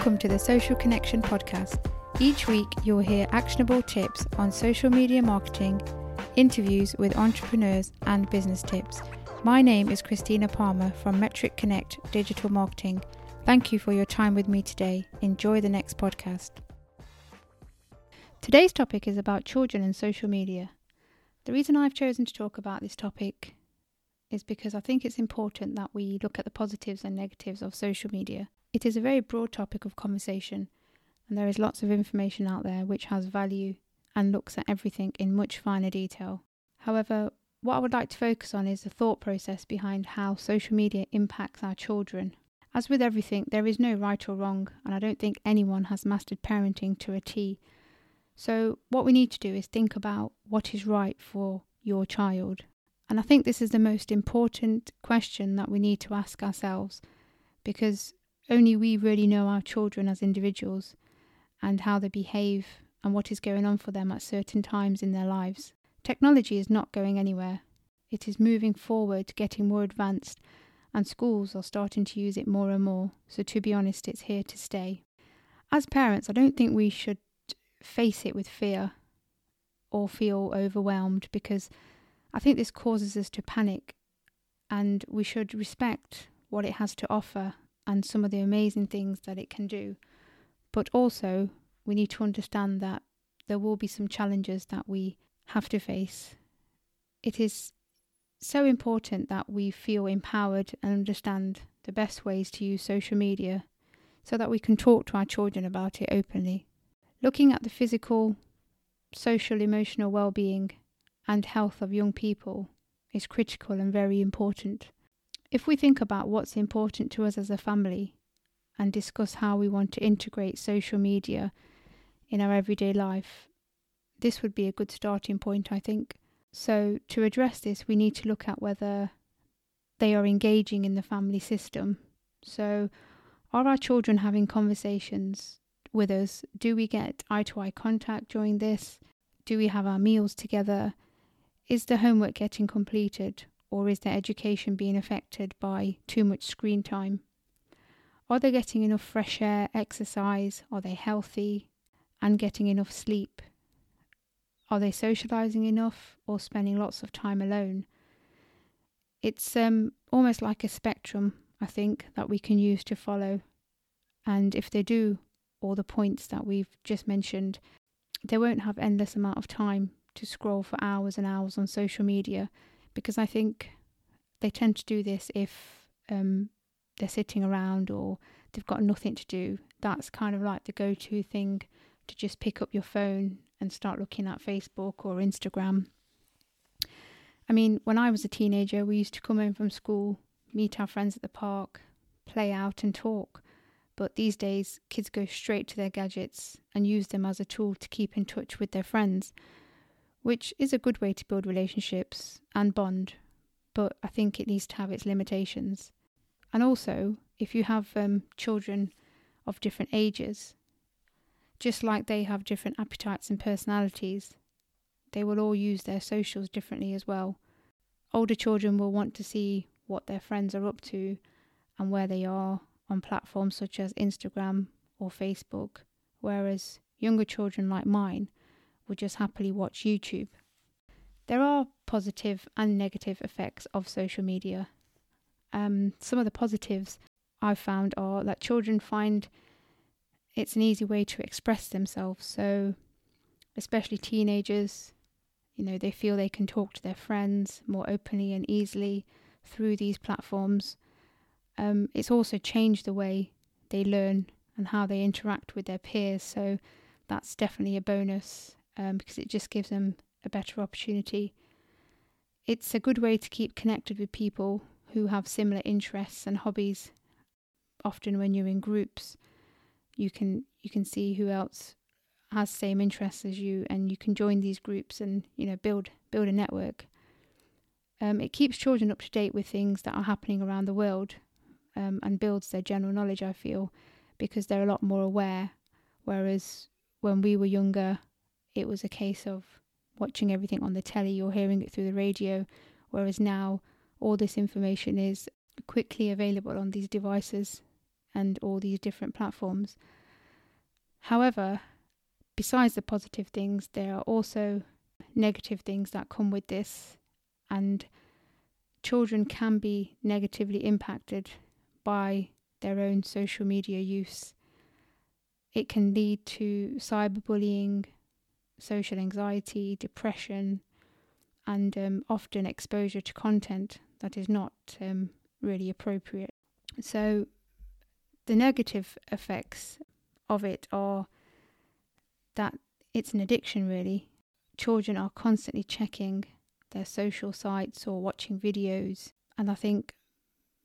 Welcome to the Social Connection Podcast. Each week, you'll hear actionable tips on social media marketing, interviews with entrepreneurs, and business tips. My name is Kristina Parmar from Metric Connect Digital Marketing. Thank you for your time with me today. Enjoy the next podcast. Today's topic is about children and social media. The reason I've chosen to talk about this topic is because I think it's important that we look at the positives and negatives of social media. It is a very broad topic of conversation, and there is lots of information out there which has value and looks at everything in much finer detail. However, what I would like to focus on is the thought process behind how social media impacts our children. As with everything, there is no right or wrong, and I don't think anyone has mastered parenting to a T. So, what we need to do is think about what is right for your child. And I think this is the most important question that we need to ask ourselves because only we really know our children as individuals and how they behave and what is going on for them at certain times in their lives. Technology is not going anywhere. It is moving forward, getting more advanced, and schools are starting to use it more and more. So, to be honest, it's here to stay. As parents, I don't think we should face it with fear or feel overwhelmed because I think this causes us to panic and we should respect what it has to offer and some of the amazing things that it can do. But also, we need to understand that there will be some challenges that we have to face. It is so important that we feel empowered and understand the best ways to use social media so that we can talk to our children about it openly. Looking at the physical, social, emotional well being and health of young people is critical and very important. If we think about what's important to us as a family and discuss how we want to integrate social media in our everyday life, this would be a good starting point, I think. So, to address this, we need to look at whether they are engaging in the family system. So, are our children having conversations with us? Do we get eye to eye contact during this? Do we have our meals together? Is the homework getting completed? Or is their education being affected by too much screen time? Are they getting enough fresh air, exercise? Are they healthy and getting enough sleep? Are they socializing enough or spending lots of time alone? It's um, almost like a spectrum, I think, that we can use to follow. And if they do all the points that we've just mentioned, they won't have endless amount of time to scroll for hours and hours on social media because I think they tend to do this if um, they're sitting around or they've got nothing to do. That's kind of like the go to thing to just pick up your phone and start looking at Facebook or Instagram. I mean, when I was a teenager, we used to come home from school, meet our friends at the park, play out, and talk. But these days, kids go straight to their gadgets and use them as a tool to keep in touch with their friends which is a good way to build relationships and bond, but I think it needs to have its limitations. And also, if you have um, children of different ages, just like they have different appetites and personalities, they will all use their socials differently as well. Older children will want to see what their friends are up to and where they are on platforms such as Instagram or Facebook, whereas younger children like mine would just happily watch YouTube. There are positive and negative effects of social media. Um, some of the positives I've found are that children find it's an easy way to express themselves. So, especially teenagers, you know, they feel they can talk to their friends more openly and easily through these platforms. Um, it's also changed the way they learn and how they interact with their peers. So, that's definitely a bonus um, because it just gives them a better opportunity. It's a good way to keep connected with people who have similar interests and hobbies. Often, when you're in groups, you can you can see who else has same interests as you, and you can join these groups and you know build build a network. Um, it keeps children up to date with things that are happening around the world, um, and builds their general knowledge. I feel because they're a lot more aware, whereas when we were younger, it was a case of watching everything on the telly or hearing it through the radio, whereas now all this information is quickly available on these devices and all these different platforms. However, besides the positive things, there are also negative things that come with this, and children can be negatively impacted by their own social media use. It can lead to cyberbullying, social anxiety, depression, and um, often exposure to content that is not um, really appropriate. So, the negative effects of it are that it's an addiction, really. Children are constantly checking their social sites or watching videos, and I think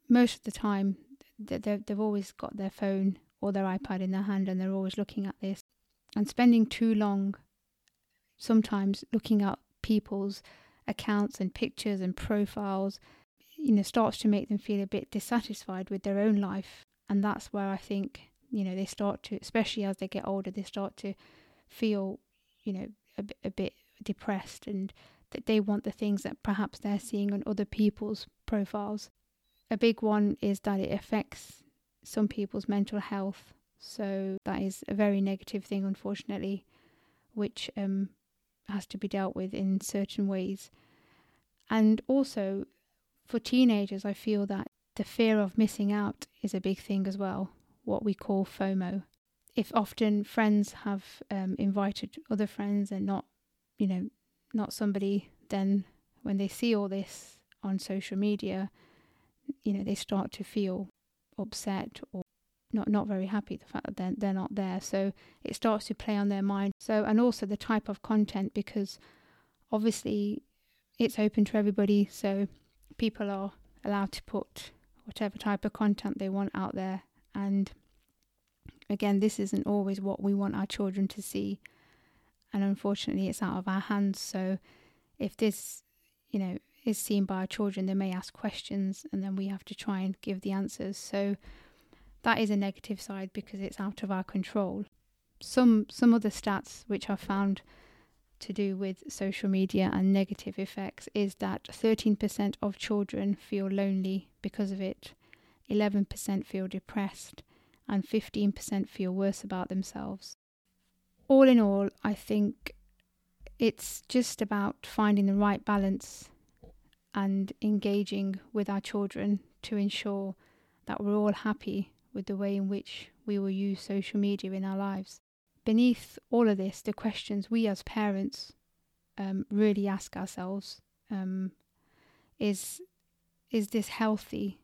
most of the time they've always got their phone or their iPad in their hand and they're always looking at this. And spending too long, sometimes looking at people's accounts and pictures and profiles, you know, starts to make them feel a bit dissatisfied with their own life. And that's where I think, you know, they start to, especially as they get older, they start to feel, you know, a, a bit depressed and that they want the things that perhaps they're seeing on other people's profiles. A big one is that it affects some people's mental health. So that is a very negative thing, unfortunately, which um, has to be dealt with in certain ways. And also, for teenagers, I feel that the fear of missing out is a big thing as well, what we call FOMO. If often friends have um, invited other friends and not, you know, not somebody, then when they see all this on social media, you know, they start to feel upset or not not very happy the fact that they're, they're not there. So it starts to play on their mind. So and also the type of content because obviously it's open to everybody. So people are allowed to put whatever type of content they want out there. And again this isn't always what we want our children to see. And unfortunately it's out of our hands. So if this you know is seen by our children, they may ask questions and then we have to try and give the answers. So that is a negative side because it's out of our control. Some some other stats which I've found to do with social media and negative effects is that 13% of children feel lonely because of it, 11% feel depressed, and 15% feel worse about themselves. All in all, I think it's just about finding the right balance and engaging with our children to ensure that we're all happy with the way in which we will use social media in our lives. Beneath all of this, the questions we as parents um, really ask ourselves um, is is this healthy?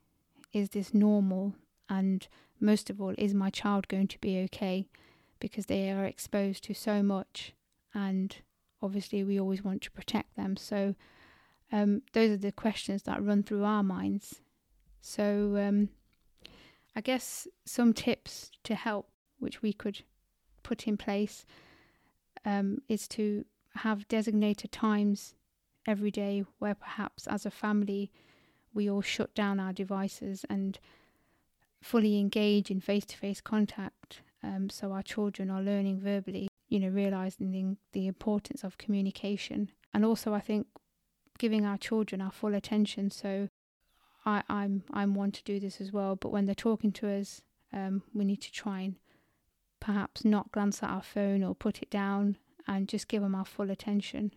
Is this normal? And most of all, is my child going to be okay? Because they are exposed to so much, and obviously, we always want to protect them. So, um, those are the questions that run through our minds. So, um, I guess some tips to help, which we could put in place, um, is to have designated times every day where perhaps as a family we all shut down our devices and fully engage in face to face contact um, so our children are learning verbally, you know, realizing the, the importance of communication. And also, I think giving our children our full attention. So I, I'm I'm one to do this as well. But when they're talking to us, um, we need to try and perhaps not glance at our phone or put it down and just give them our full attention.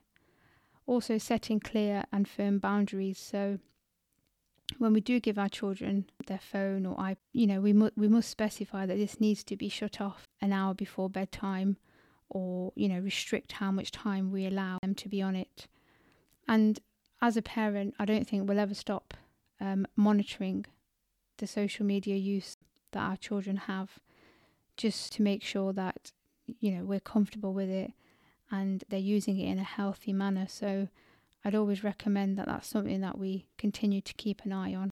Also, setting clear and firm boundaries. So when we do give our children their phone or I, you know, we must we must specify that this needs to be shut off an hour before bedtime, or you know, restrict how much time we allow them to be on it. And as a parent, I don't think we'll ever stop um, monitoring the social media use that our children have just to make sure that you know we're comfortable with it and they're using it in a healthy manner. So i'd always recommend that that's something that we continue to keep an eye on.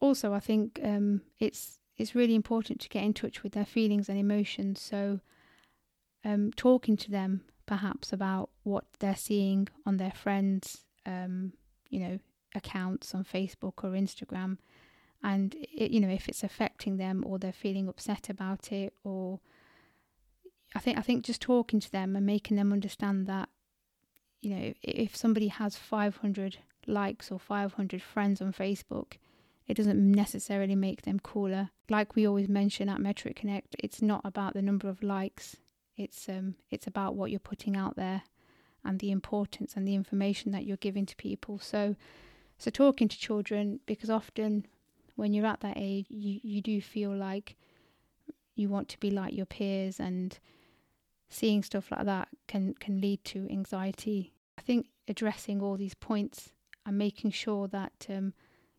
Also i think um, it's it's really important to get in touch with their feelings and emotions. So um, talking to them perhaps about what they're seeing on their friends um, you know, accounts on Facebook or Instagram, and it, you know if it's affecting them or they're feeling upset about it, or I think I think just talking to them and making them understand that, you know, if somebody has 500 likes or 500 friends on Facebook, it doesn't necessarily make them cooler. Like we always mention at Metric Connect, it's not about the number of likes. It's um it's about what you're putting out there and the importance and the information that you're giving to people. So so talking to children because often when you're at that age you, you do feel like you want to be like your peers and seeing stuff like that can can lead to anxiety. I think addressing all these points and making sure that um,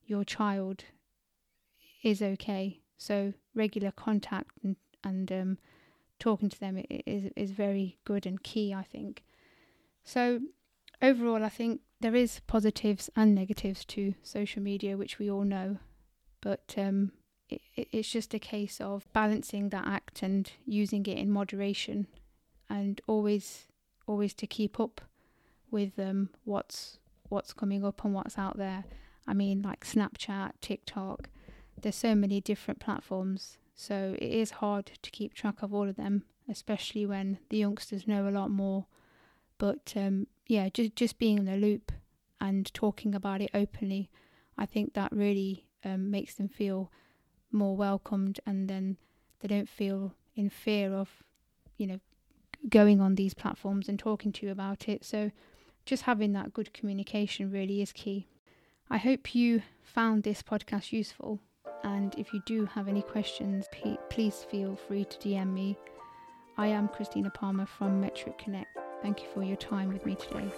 your child is okay. So regular contact and and um, talking to them is is very good and key. I think. So overall, I think there is positives and negatives to social media, which we all know, but um, it, it's just a case of balancing that act and using it in moderation, and always always to keep up with um, what's what's coming up and what's out there. I mean, like Snapchat, TikTok, there's so many different platforms. So it is hard to keep track of all of them, especially when the youngsters know a lot more. But um, yeah, just just being in the loop and talking about it openly, I think that really um, makes them feel more welcomed, and then they don't feel in fear of, you know, going on these platforms and talking to you about it. So just having that good communication really is key. I hope you found this podcast useful. And if you do have any questions, please feel free to DM me. I am Kristina Parmar from Metric Connect. Thank you for your time with me today.